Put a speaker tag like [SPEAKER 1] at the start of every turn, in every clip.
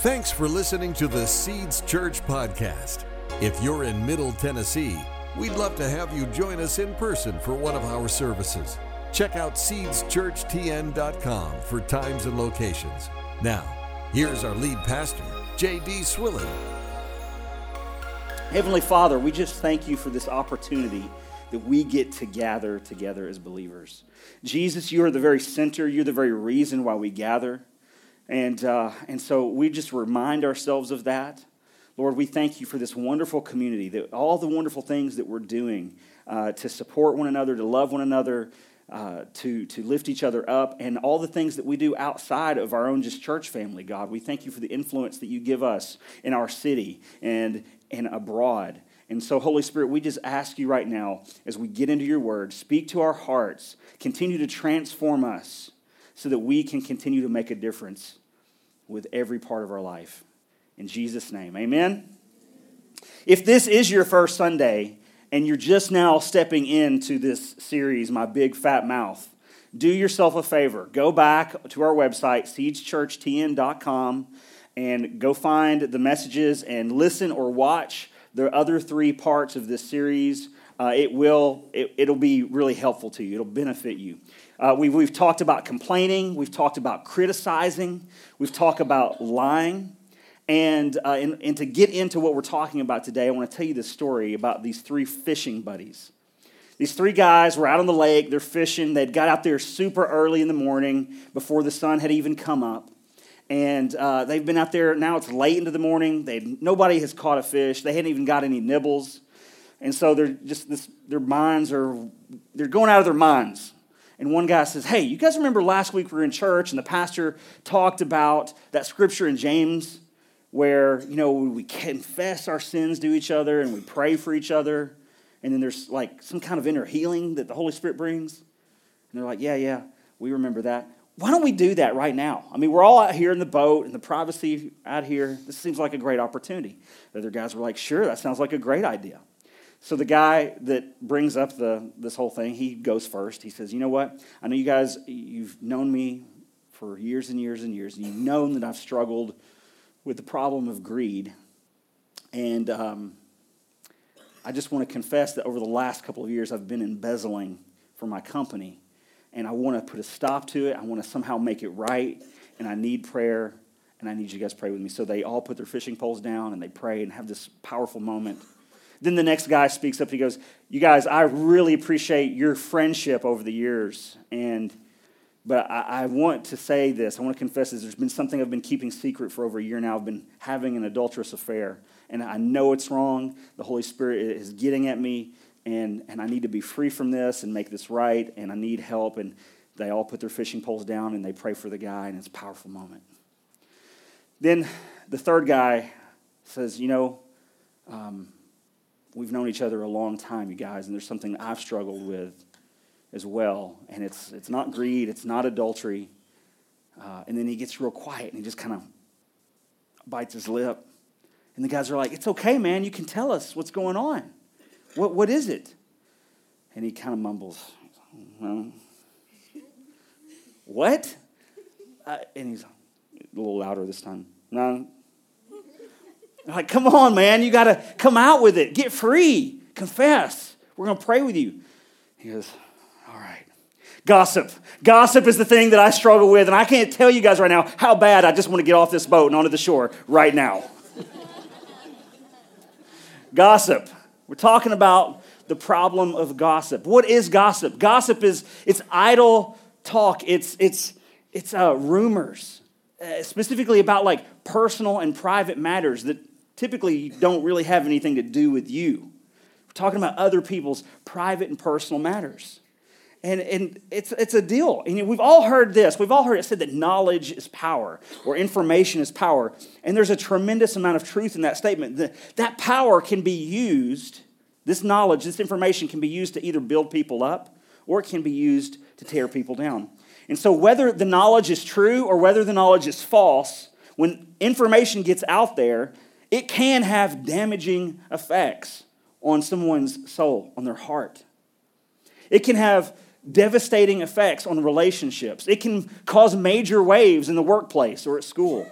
[SPEAKER 1] Thanks for listening to the Seeds Church podcast. If you're in Middle Tennessee, we'd love to have you join us in person for one of our services. Check out seedschurchtn.com for times and locations. Now, here's our lead pastor, J.D. Swilling.
[SPEAKER 2] Heavenly Father, we just thank you for this opportunity that we get to gather together as believers. Jesus, you are the very center, you're the very reason why we gather. And, uh, and so we just remind ourselves of that. Lord, we thank you for this wonderful community, that all the wonderful things that we're doing uh, to support one another, to love one another, uh, to, to lift each other up, and all the things that we do outside of our own just church family, God. We thank you for the influence that you give us in our city and, and abroad. And so, Holy Spirit, we just ask you right now, as we get into your word, speak to our hearts, continue to transform us so that we can continue to make a difference with every part of our life. In Jesus' name, amen. If this is your first Sunday and you're just now stepping into this series, My Big Fat Mouth, do yourself a favor. Go back to our website, seedschurchtn.com, and go find the messages and listen or watch the other three parts of this series. Uh, it will it, it'll be really helpful to you it'll benefit you uh, we, we've talked about complaining, we've talked about criticizing, we've talked about lying. And, uh, and, and to get into what we're talking about today, I want to tell you this story about these three fishing buddies. These three guys were out on the lake, they're fishing. They'd got out there super early in the morning before the sun had even come up. And uh, they've been out there, now it's late into the morning. They, nobody has caught a fish, they hadn't even got any nibbles. And so they're just, this, their minds are, they're going out of their minds and one guy says, Hey, you guys remember last week we were in church and the pastor talked about that scripture in James where, you know, we confess our sins to each other and we pray for each other. And then there's like some kind of inner healing that the Holy Spirit brings. And they're like, Yeah, yeah, we remember that. Why don't we do that right now? I mean, we're all out here in the boat and the privacy out here. This seems like a great opportunity. The other guys were like, Sure, that sounds like a great idea. So the guy that brings up the, this whole thing, he goes first. He says, You know what? I know you guys, you've known me for years and years and years, and you've known that I've struggled with the problem of greed. And um, I just want to confess that over the last couple of years, I've been embezzling for my company. And I want to put a stop to it. I want to somehow make it right. And I need prayer. And I need you guys to pray with me. So they all put their fishing poles down and they pray and have this powerful moment. Then the next guy speaks up. He goes, You guys, I really appreciate your friendship over the years. And but I, I, want to say this. I want to confess this. There's been something I've been keeping secret for over a year now. I've been having an adulterous affair. And I know it's wrong. The Holy Spirit is getting at me. And, and I need to be free from this and make this right. And I need help. And they all put their fishing poles down and they pray for the guy. And it's a powerful moment. Then the third guy says, You know, um, we've known each other a long time, you guys, and there's something I've struggled with as well. And it's, it's not greed, it's not adultery. Uh, and then he gets real quiet and he just kind of bites his lip. And the guys are like, It's okay, man. You can tell us what's going on. What, what is it? And he kind of mumbles, Well, what? Uh, and he's a little louder this time. No, like, come on, man, you got to come out with it. Get free. Confess. We're going to pray with you. He goes, all right. Gossip. Gossip is the thing that I struggle with, and I can't tell you guys right now how bad I just want to get off this boat and onto the shore right now. gossip. We're talking about the problem of gossip. What is gossip? Gossip is it's idle talk. It's it's it's uh, rumors, uh, specifically about like personal and private matters that typically don't really have anything to do with you. We're talking about other people's private and personal matters. And, and it's, it's a deal. And we've all heard this. We've all heard it said that knowledge is power or information is power. And there's a tremendous amount of truth in that statement. That, that power can be used, this knowledge, this information can be used to either build people up or it can be used to tear people down. And so, whether the knowledge is true or whether the knowledge is false, when information gets out there, it can have damaging effects on someone's soul, on their heart. It can have devastating effects on relationships. It can cause major waves in the workplace or at school.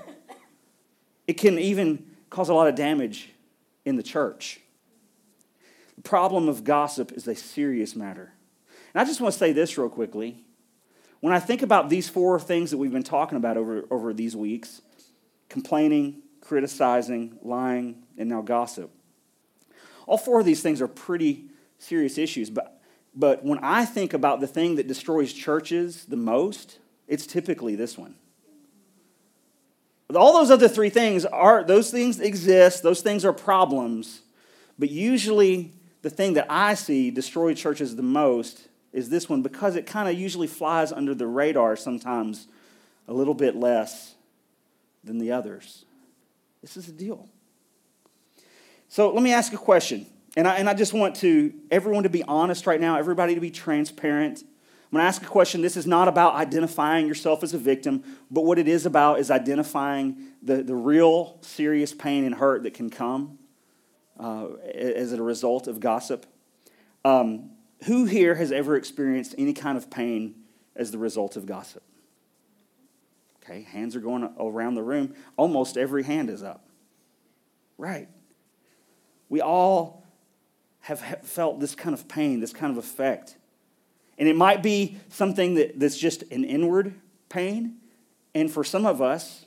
[SPEAKER 2] It can even cause a lot of damage in the church. The problem of gossip is a serious matter. And I just want to say this real quickly. When I think about these four things that we've been talking about over, over these weeks complaining, criticizing, lying, and now gossip all four of these things are pretty serious issues. But, but when I think about the thing that destroys churches the most, it's typically this one. All those other three things are, those things exist, those things are problems, but usually the thing that I see destroy churches the most is this one because it kind of usually flies under the radar sometimes a little bit less than the others. This is the deal. So let me ask a question. And I, and I just want to everyone to be honest right now, everybody to be transparent. I'm going to ask a question. This is not about identifying yourself as a victim, but what it is about is identifying the, the real serious pain and hurt that can come uh, as a result of gossip. Um, who here has ever experienced any kind of pain as the result of gossip? Okay, hands are going around the room. Almost every hand is up. Right. We all have felt this kind of pain, this kind of effect. And it might be something that, that's just an inward pain. And for some of us,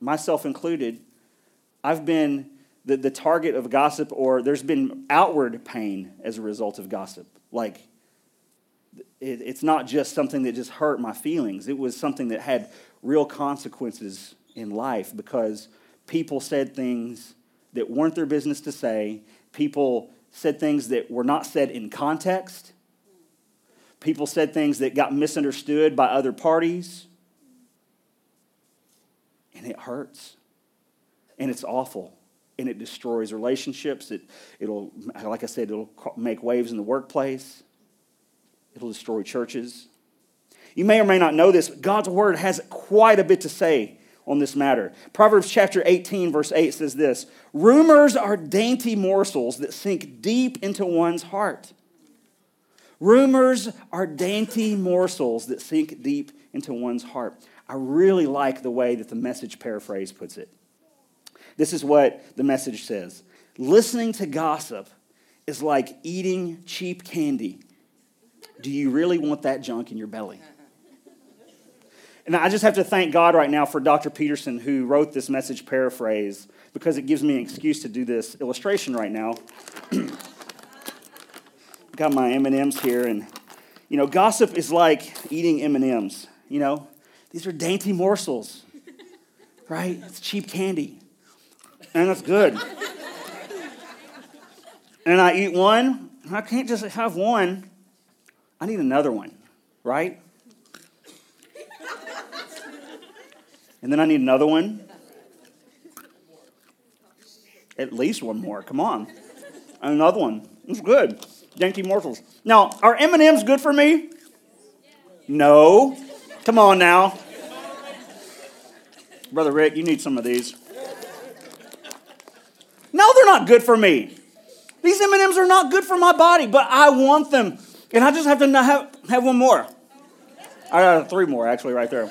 [SPEAKER 2] myself included, I've been the, the target of gossip, or there's been outward pain as a result of gossip. Like, it, it's not just something that just hurt my feelings, it was something that had real consequences in life because people said things that weren't their business to say. People said things that were not said in context. People said things that got misunderstood by other parties. And it hurts. And it's awful. And it destroys relationships. It, it'll, like I said, it'll make waves in the workplace. It'll destroy churches. You may or may not know this, but God's word has quite a bit to say on this matter. Proverbs chapter 18, verse 8 says this Rumors are dainty morsels that sink deep into one's heart. Rumors are dainty morsels that sink deep into one's heart. I really like the way that the message paraphrase puts it. This is what the message says Listening to gossip is like eating cheap candy. Do you really want that junk in your belly? And I just have to thank God right now for Dr. Peterson who wrote this message paraphrase because it gives me an excuse to do this illustration right now. Got my M&Ms here and you know, gossip is like eating M&Ms, you know? These are dainty morsels. Right? It's cheap candy. And it's good. and I eat one, I can't just have one. I need another one, right? And then I need another one. At least one more. Come on. And another one. It's good. Dainty morsels. Now, are M&Ms good for me? No. Come on now. Brother Rick, you need some of these. No, they're not good for me. These M&Ms are not good for my body, but I want them. And I just have to have, have one more. I got three more, actually, right there.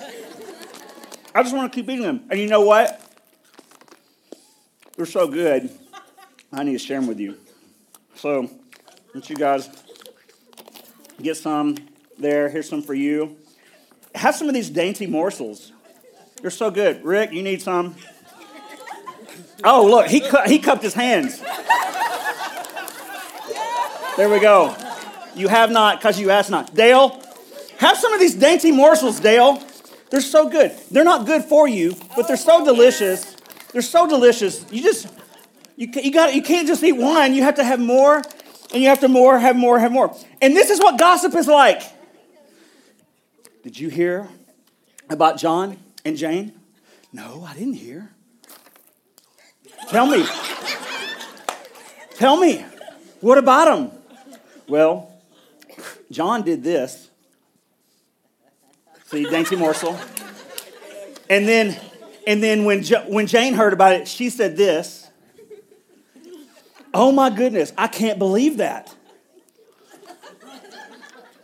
[SPEAKER 2] I just want to keep eating them. And you know what? They're so good. I need to share them with you. So, let you guys get some there. Here's some for you. Have some of these dainty morsels. They're so good. Rick, you need some? Oh, look, he, cu- he cupped his hands. There we go. You have not because you asked not. Dale, have some of these dainty morsels, Dale. They're so good. They're not good for you, but they're so delicious. They're so delicious. You just you you got you can't just eat one. You have to have more, and you have to more, have more, have more. And this is what gossip is like. Did you hear about John and Jane? No, I didn't hear. Tell me. Tell me. What about them? Well, John did this See, dainty morsel. And then, and then when, jo- when Jane heard about it, she said this Oh my goodness, I can't believe that.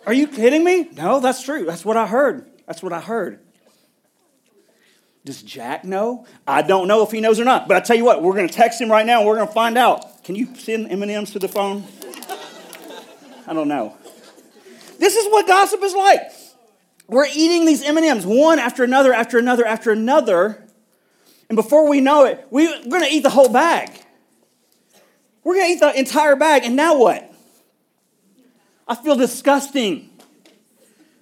[SPEAKER 2] Are you kidding me? No, that's true. That's what I heard. That's what I heard. Does Jack know? I don't know if he knows or not. But I tell you what, we're going to text him right now and we're going to find out. Can you send M&Ms to the phone? I don't know. This is what gossip is like. We're eating these M&Ms one after another after another after another. And before we know it, we're going to eat the whole bag. We're going to eat the entire bag. And now what? I feel disgusting.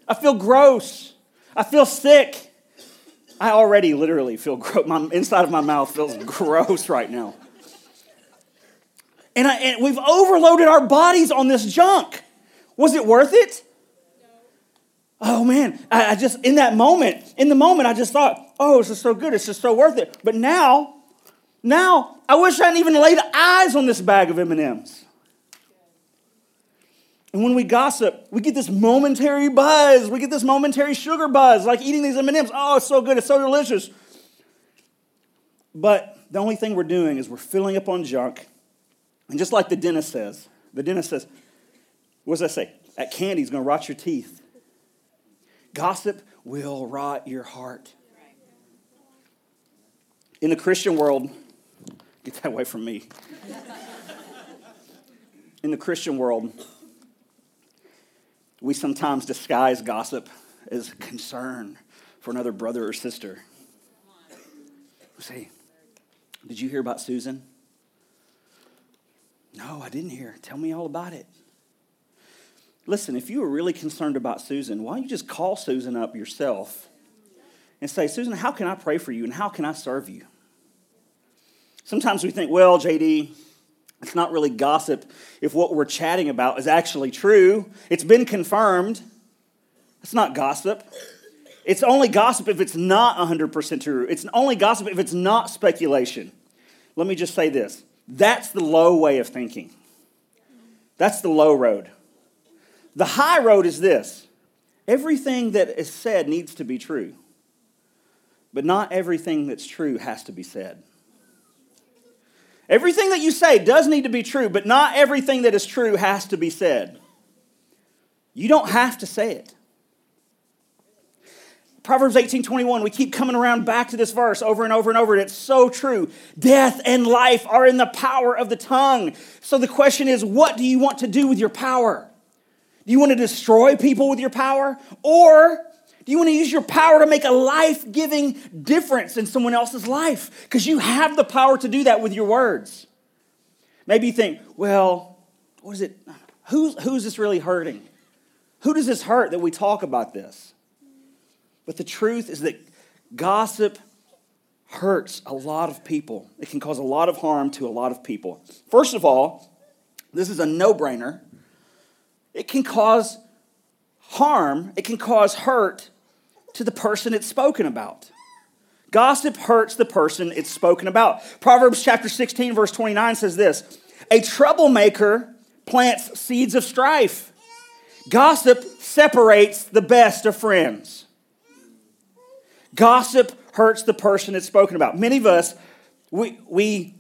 [SPEAKER 2] I feel gross. I feel sick. I already literally feel gross. My inside of my mouth feels gross right now. And, I, and we've overloaded our bodies on this junk. Was it worth it? Oh man, I, I just, in that moment, in the moment, I just thought, oh, this is so good. It's just so worth it. But now, now, I wish I hadn't even laid eyes on this bag of M&Ms. And when we gossip, we get this momentary buzz. We get this momentary sugar buzz, like eating these M&Ms. Oh, it's so good. It's so delicious. But the only thing we're doing is we're filling up on junk. And just like the dentist says, the dentist says, what does that say? That candy's going to rot your teeth. Gossip will rot your heart. In the Christian world, get that away from me. In the Christian world, we sometimes disguise gossip as concern for another brother or sister. We say, Did you hear about Susan? No, I didn't hear. Tell me all about it. Listen, if you were really concerned about Susan, why don't you just call Susan up yourself and say, Susan, how can I pray for you and how can I serve you? Sometimes we think, well, JD, it's not really gossip if what we're chatting about is actually true. It's been confirmed. It's not gossip. It's only gossip if it's not 100% true. It's only gossip if it's not speculation. Let me just say this that's the low way of thinking. That's the low road. The high road is this everything that is said needs to be true, but not everything that's true has to be said. Everything that you say does need to be true, but not everything that is true has to be said. You don't have to say it. Proverbs 18:21, we keep coming around back to this verse over and over and over, and it's so true. Death and life are in the power of the tongue. So the question is, what do you want to do with your power? Do you want to destroy people with your power? Or do you want to use your power to make a life giving difference in someone else's life? Because you have the power to do that with your words. Maybe you think, well, what is it? Who's, who's this really hurting? Who does this hurt that we talk about this? But the truth is that gossip hurts a lot of people. It can cause a lot of harm to a lot of people. First of all, this is a no brainer. It can cause harm, it can cause hurt to the person it's spoken about. Gossip hurts the person it's spoken about. Proverbs chapter 16, verse 29 says this A troublemaker plants seeds of strife. Gossip separates the best of friends. Gossip hurts the person it's spoken about. Many of us, we, we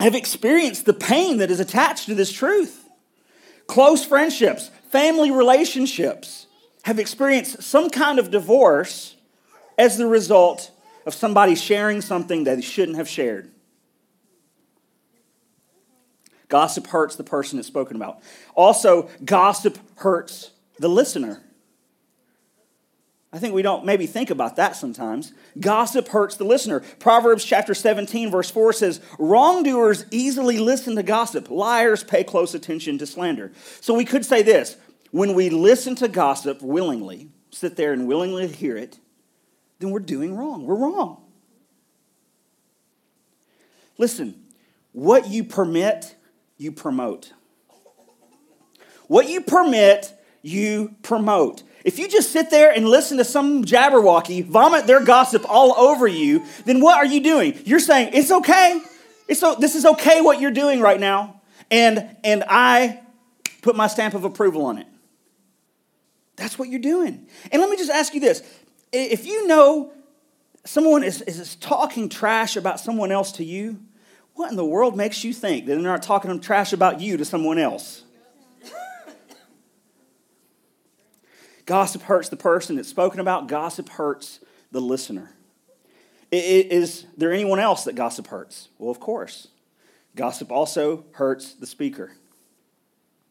[SPEAKER 2] have experienced the pain that is attached to this truth. Close friendships, family relationships, have experienced some kind of divorce as the result of somebody sharing something that they shouldn't have shared. Gossip hurts the person it's spoken about. Also, gossip hurts the listener. I think we don't maybe think about that sometimes. Gossip hurts the listener. Proverbs chapter 17, verse 4 says, Wrongdoers easily listen to gossip, liars pay close attention to slander. So we could say this when we listen to gossip willingly, sit there and willingly hear it, then we're doing wrong. We're wrong. Listen, what you permit, you promote. What you permit, you promote. If you just sit there and listen to some jabberwocky vomit their gossip all over you, then what are you doing? You're saying, it's okay. It's this is okay what you're doing right now. And, and I put my stamp of approval on it. That's what you're doing. And let me just ask you this if you know someone is, is talking trash about someone else to you, what in the world makes you think that they're not talking trash about you to someone else? Gossip hurts the person that's spoken about, gossip hurts the listener. Is there anyone else that gossip hurts? Well, of course. Gossip also hurts the speaker.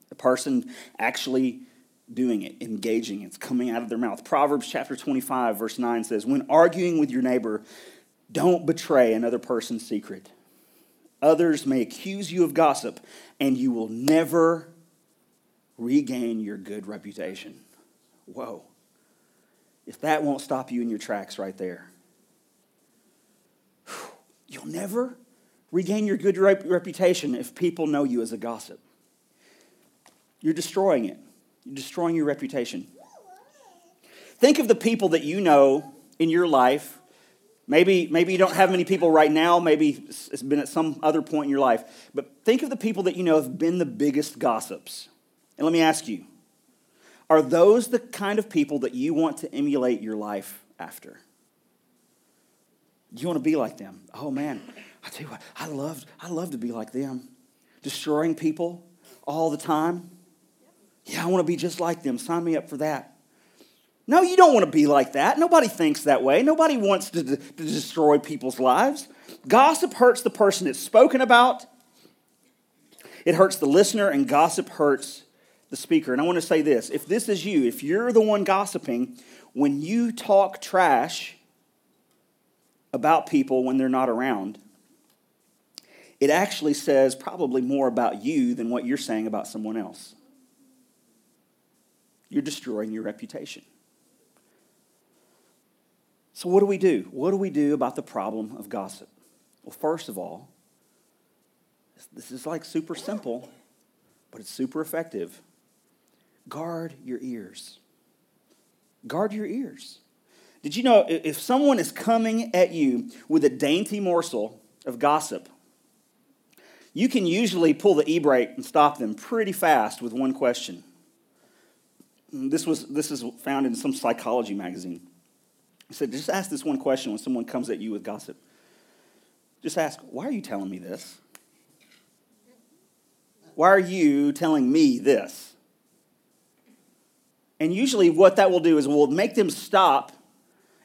[SPEAKER 2] The person actually doing it, engaging, it's coming out of their mouth. Proverbs chapter 25, verse 9 says, When arguing with your neighbor, don't betray another person's secret. Others may accuse you of gossip, and you will never regain your good reputation. Whoa. If that won't stop you in your tracks right there, you'll never regain your good reputation if people know you as a gossip. You're destroying it, you're destroying your reputation. Think of the people that you know in your life. Maybe, maybe you don't have many people right now. Maybe it's been at some other point in your life. But think of the people that you know have been the biggest gossips. And let me ask you are those the kind of people that you want to emulate your life after? Do you want to be like them? Oh man, I tell you what, I love, I love to be like them. Destroying people all the time. Yeah, I want to be just like them. Sign me up for that. No, you don't want to be like that. Nobody thinks that way. Nobody wants to, to destroy people's lives. Gossip hurts the person it's spoken about, it hurts the listener, and gossip hurts the speaker. And I want to say this if this is you, if you're the one gossiping, when you talk trash about people when they're not around, it actually says probably more about you than what you're saying about someone else. You're destroying your reputation. So, what do we do? What do we do about the problem of gossip? Well, first of all, this is like super simple, but it's super effective. Guard your ears. Guard your ears. Did you know if someone is coming at you with a dainty morsel of gossip, you can usually pull the e brake and stop them pretty fast with one question. Mm, this, was, this is found in some psychology magazine. He said, just ask this one question when someone comes at you with gossip. Just ask, why are you telling me this? Why are you telling me this? And usually, what that will do is will make them stop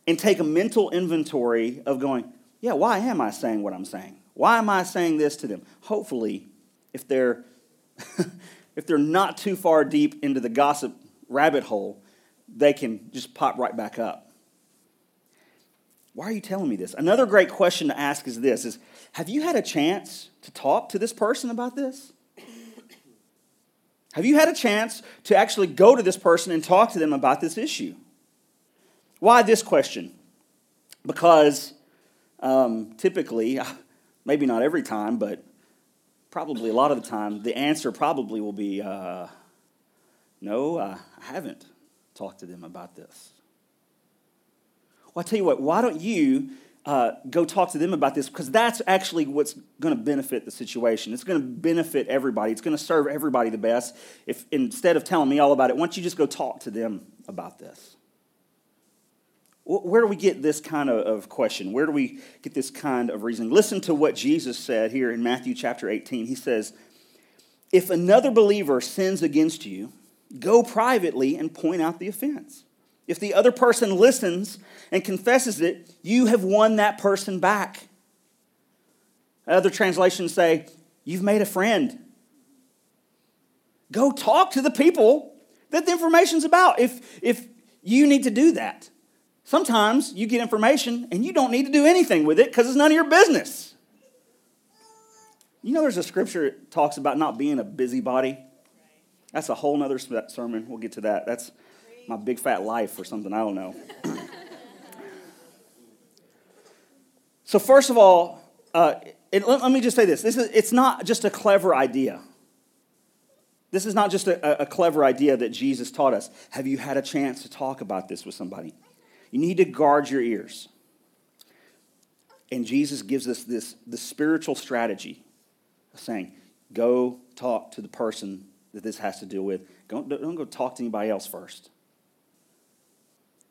[SPEAKER 2] and take a mental inventory of going, yeah, why am I saying what I'm saying? Why am I saying this to them? Hopefully, if they're if they're not too far deep into the gossip rabbit hole, they can just pop right back up. Why are you telling me this? Another great question to ask is this is have you had a chance to talk to this person about this? Have you had a chance to actually go to this person and talk to them about this issue? Why this question? Because um, typically, maybe not every time, but probably a lot of the time, the answer probably will be uh, no, uh, I haven't talked to them about this. Well, I tell you what, why don't you uh, go talk to them about this? Because that's actually what's going to benefit the situation. It's going to benefit everybody. It's going to serve everybody the best. If instead of telling me all about it, why don't you just go talk to them about this? Where do we get this kind of question? Where do we get this kind of reasoning? Listen to what Jesus said here in Matthew chapter 18. He says, If another believer sins against you, go privately and point out the offense. If the other person listens and confesses it, you have won that person back. Other translations say, You've made a friend. Go talk to the people that the information's about if, if you need to do that. Sometimes you get information and you don't need to do anything with it because it's none of your business. You know, there's a scripture that talks about not being a busybody. That's a whole other sermon. We'll get to that. That's my big fat life or something. I don't know. so, first of all, uh, it, let, let, me just say this. this is, it's not just a clever idea. This is not just a, a clever idea that Jesus taught us. Have you had a chance to talk about this with somebody? You need to guard your ears. And Jesus gives us this the spiritual strategy of saying, go talk to the person that this has to deal with. Don't, don't go talk to anybody else first.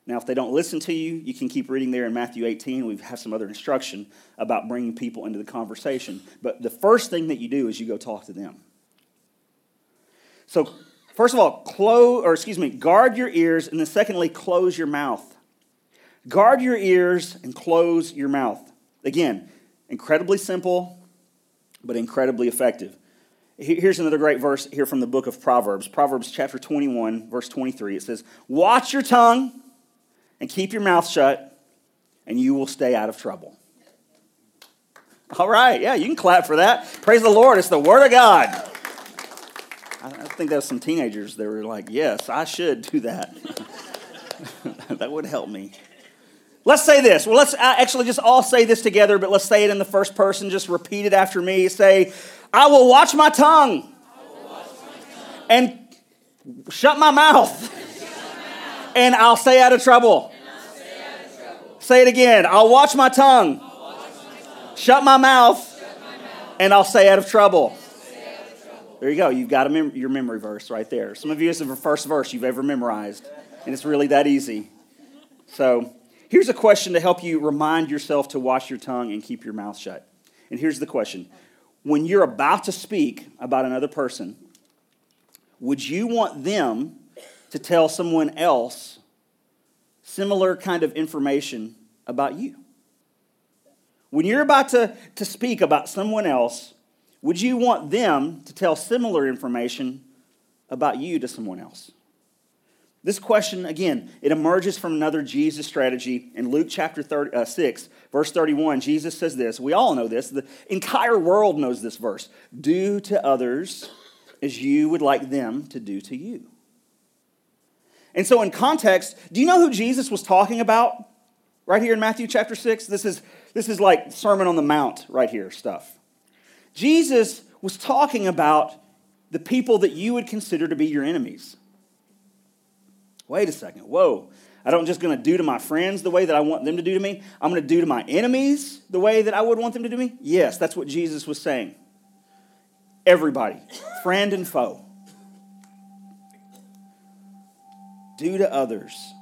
[SPEAKER 2] Now, if they don't listen to you, you can keep reading there in Matthew 18. We have some other instruction about bringing people into the conversation. But the first thing that you do is you go talk to them. So, first of all, close, or excuse me, guard your ears, and then secondly, close your mouth. Guard your ears and close your mouth. Again, incredibly simple, but incredibly effective. Here's another great verse here from the book of Proverbs. Proverbs chapter 21, verse 23. It says, Watch your tongue and keep your mouth shut, and you will stay out of trouble. All right, yeah, you can clap for that. Praise the Lord. It's the Word of God. I think was some teenagers that were like, Yes, I should do that. that would help me. Let's say this. Well, let's uh, actually just all say this together, but let's say it in the first person. Just repeat it after me. Say, I will watch my tongue, watch my tongue. and shut my mouth, and I'll stay out of trouble. Say it again. I'll watch my tongue, watch my tongue. Shut, my mouth, shut my mouth, and I'll stay out of trouble. There you go. You've got mem- your memory verse right there. Some of you, it's the first verse you've ever memorized, and it's really that easy. So, Here's a question to help you remind yourself to wash your tongue and keep your mouth shut. And here's the question When you're about to speak about another person, would you want them to tell someone else similar kind of information about you? When you're about to, to speak about someone else, would you want them to tell similar information about you to someone else? This question, again, it emerges from another Jesus strategy. In Luke chapter 30, uh, 6, verse 31, Jesus says this. We all know this. The entire world knows this verse. Do to others as you would like them to do to you. And so, in context, do you know who Jesus was talking about right here in Matthew chapter 6? This is, this is like Sermon on the Mount right here stuff. Jesus was talking about the people that you would consider to be your enemies wait a second, whoa. I don't just going to do to my friends the way that I want them to do to me. I'm going to do to my enemies the way that I would want them to do me. Yes, that's what Jesus was saying. Everybody, friend and foe. Do to others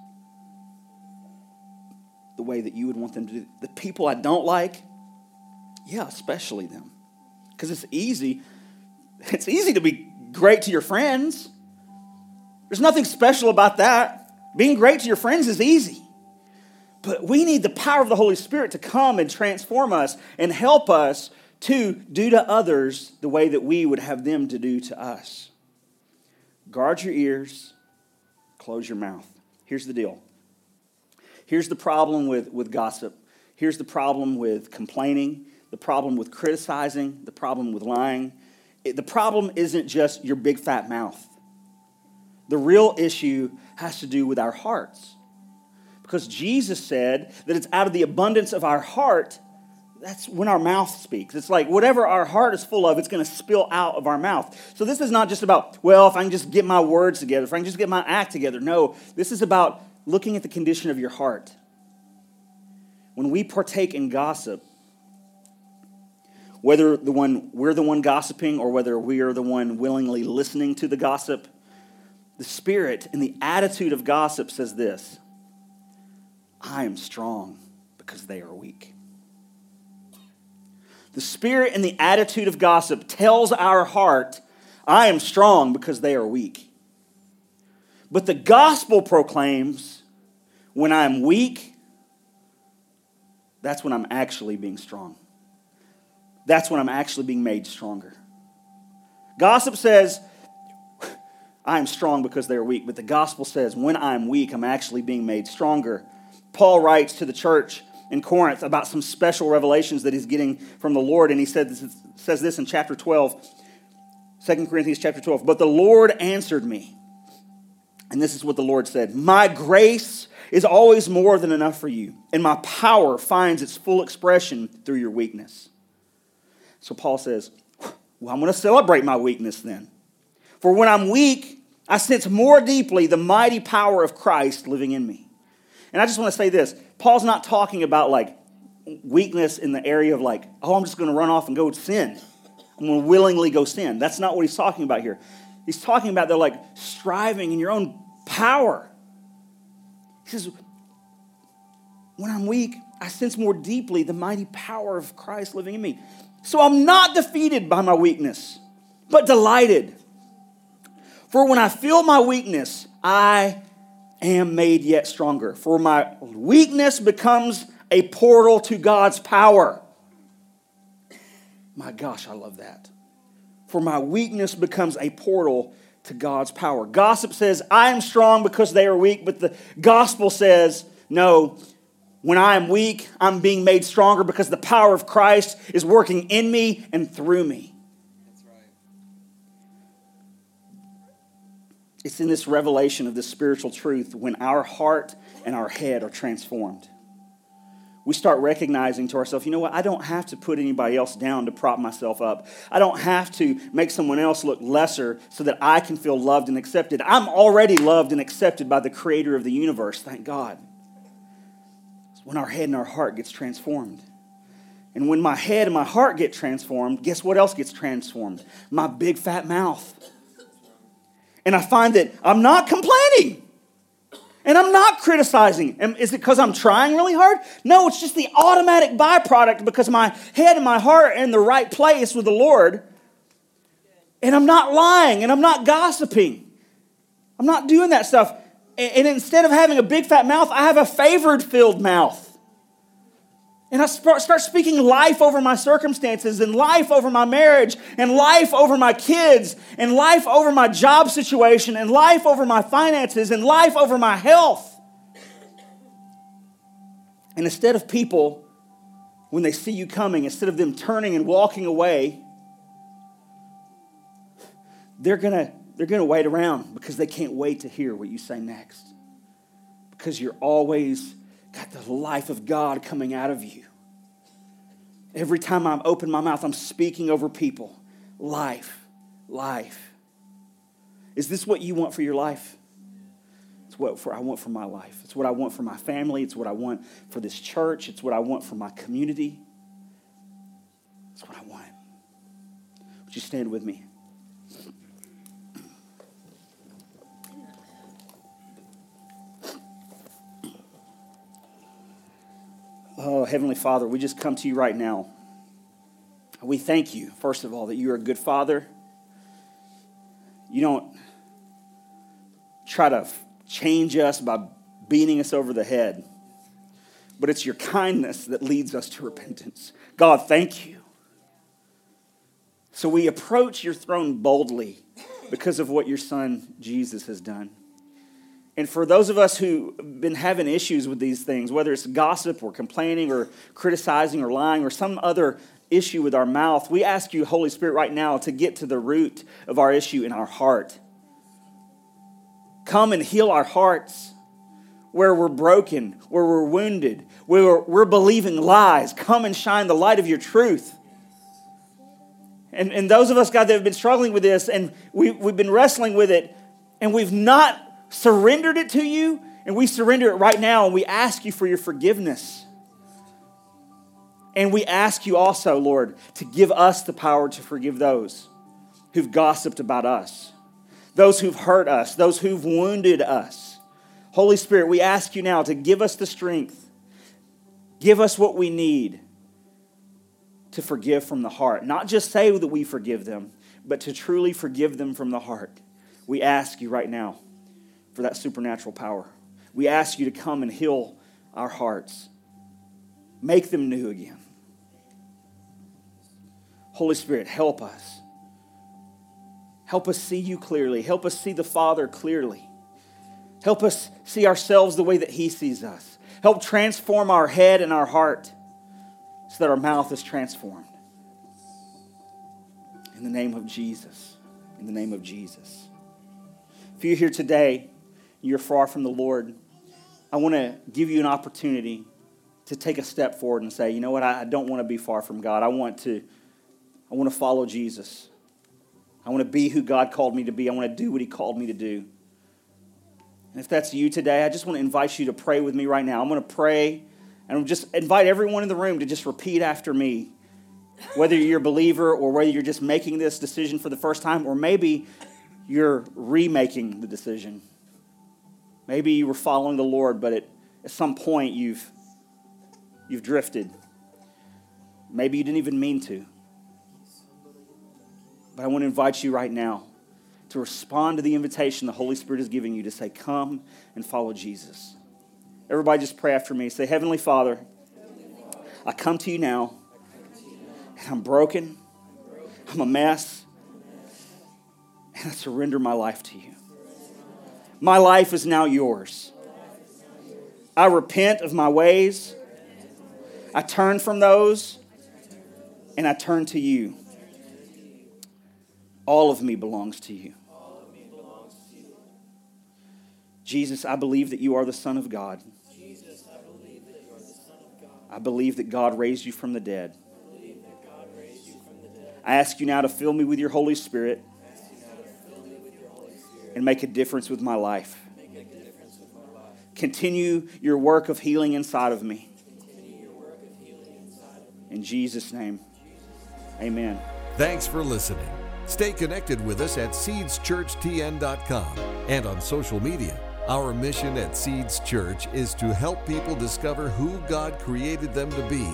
[SPEAKER 2] the way that you would want them to do. The people I don't like, yeah, especially them. Because it's easy. It's easy to be great to your friends. There's nothing special about that. Being great to your friends is easy. But we need the power of the Holy Spirit to come and transform us and help us to do to others the way that we would have them to do to us. Guard your ears, close your mouth. Here's the deal. Here's the problem with, with gossip. Here's the problem with complaining, the problem with criticizing, the problem with lying. It, the problem isn't just your big fat mouth. The real issue has to do with our hearts. Because Jesus said that it's out of the abundance of our heart, that's when our mouth speaks. It's like whatever our heart is full of, it's going to spill out of our mouth. So this is not just about, well, if I can just get my words together, if I can just get my act together. No, this is about looking at the condition of your heart. When we partake in gossip, whether the one we're the one gossiping or whether we are the one willingly listening to the gossip, the spirit and the attitude of gossip says this I am strong because they are weak. The spirit and the attitude of gossip tells our heart, I am strong because they are weak. But the gospel proclaims, when I'm weak, that's when I'm actually being strong. That's when I'm actually being made stronger. Gossip says, I am strong because they are weak. But the gospel says, when I'm weak, I'm actually being made stronger. Paul writes to the church in Corinth about some special revelations that he's getting from the Lord. And he said this, says this in chapter 12, 2 Corinthians chapter 12. But the Lord answered me. And this is what the Lord said My grace is always more than enough for you, and my power finds its full expression through your weakness. So Paul says, Well, I'm going to celebrate my weakness then. For when I'm weak, I sense more deeply the mighty power of Christ living in me. And I just want to say this Paul's not talking about like weakness in the area of like, oh, I'm just going to run off and go sin. I'm going to willingly go sin. That's not what he's talking about here. He's talking about they're like striving in your own power. He says, when I'm weak, I sense more deeply the mighty power of Christ living in me. So I'm not defeated by my weakness, but delighted. For when I feel my weakness, I am made yet stronger. For my weakness becomes a portal to God's power. My gosh, I love that. For my weakness becomes a portal to God's power. Gossip says, I am strong because they are weak, but the gospel says, no, when I am weak, I'm being made stronger because the power of Christ is working in me and through me. It's in this revelation of this spiritual truth when our heart and our head are transformed. We start recognizing to ourselves, you know what? I don't have to put anybody else down to prop myself up. I don't have to make someone else look lesser so that I can feel loved and accepted. I'm already loved and accepted by the creator of the universe, thank God. It's when our head and our heart gets transformed. And when my head and my heart get transformed, guess what else gets transformed? My big fat mouth. And I find that I'm not complaining. And I'm not criticizing. Is it because I'm trying really hard? No, it's just the automatic byproduct because my head and my heart are in the right place with the Lord. And I'm not lying and I'm not gossiping. I'm not doing that stuff. And instead of having a big fat mouth, I have a favored filled mouth. And I start speaking life over my circumstances, and life over my marriage, and life over my kids, and life over my job situation, and life over my finances, and life over my health. And instead of people, when they see you coming, instead of them turning and walking away, they're gonna, they're gonna wait around because they can't wait to hear what you say next. Because you're always got the life of God coming out of you. Every time I open my mouth, I'm speaking over people. Life, life. Is this what you want for your life? It's what for, I want for my life. It's what I want for my family. It's what I want for this church. It's what I want for my community. It's what I want. Would you stand with me? Oh, Heavenly Father, we just come to you right now. We thank you, first of all, that you are a good Father. You don't try to change us by beating us over the head, but it's your kindness that leads us to repentance. God, thank you. So we approach your throne boldly because of what your Son Jesus has done. And for those of us who've been having issues with these things, whether it's gossip or complaining or criticizing or lying or some other issue with our mouth, we ask you, Holy Spirit, right now to get to the root of our issue in our heart. Come and heal our hearts where we're broken, where we're wounded, where we're believing lies. Come and shine the light of your truth. And, and those of us, God, that have been struggling with this and we, we've been wrestling with it and we've not surrendered it to you, and we surrender it right now, and we ask you for your forgiveness. And we ask you also, Lord, to give us the power to forgive those who've gossiped about us, those who've hurt us, those who've wounded us. Holy Spirit, we ask you now to give us the strength, give us what we need to forgive from the heart. Not just say that we forgive them, but to truly forgive them from the heart. We ask you right now for that supernatural power. We ask you to come and heal our hearts, make them new again. Holy Spirit, help us. Help us see you clearly. Help us see the Father clearly. Help us see ourselves the way that He sees us. Help transform our head and our heart so that our mouth is transformed. In the name of Jesus. In the name of Jesus. If you're here today, you're far from the Lord, I want to give you an opportunity to take a step forward and say, you know what, I don't want to be far from God. I want to, I want to follow Jesus. I want to be who God called me to be. I want to do what He called me to do. And if that's you today, I just want to invite you to pray with me right now. I'm going to pray and just invite everyone in the room to just repeat after me. Whether you're a believer or whether you're just making this decision for the first time, or maybe you're remaking the decision. Maybe you were following the Lord, but at, at some point you've, you've drifted. Maybe you didn't even mean to. But I want to invite you right now to respond to the invitation the Holy Spirit is giving you to say, Come and follow Jesus. Everybody just pray after me. Say, Heavenly Father, I come to you now, and I'm broken, I'm a mess, and I surrender my life to you. My life is now yours. I repent of my ways. I turn from those and I turn to you. All of me belongs to you. Jesus, I believe that you are the Son of God. I believe that God raised you from the dead. I ask you now to fill me with your Holy Spirit and make a difference with my life. Continue your work of healing inside of me. In Jesus' name, amen.
[SPEAKER 1] Thanks for listening. Stay connected with us at seedschurchtn.com and on social media. Our mission at Seeds Church is to help people discover who God created them to be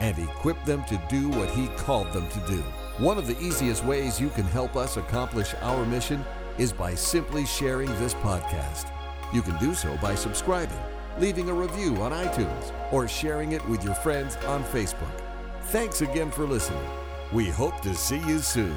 [SPEAKER 1] and equip them to do what He called them to do. One of the easiest ways you can help us accomplish our mission is by simply sharing this podcast. You can do so by subscribing, leaving a review on iTunes, or sharing it with your friends on Facebook. Thanks again for listening. We hope to see you soon.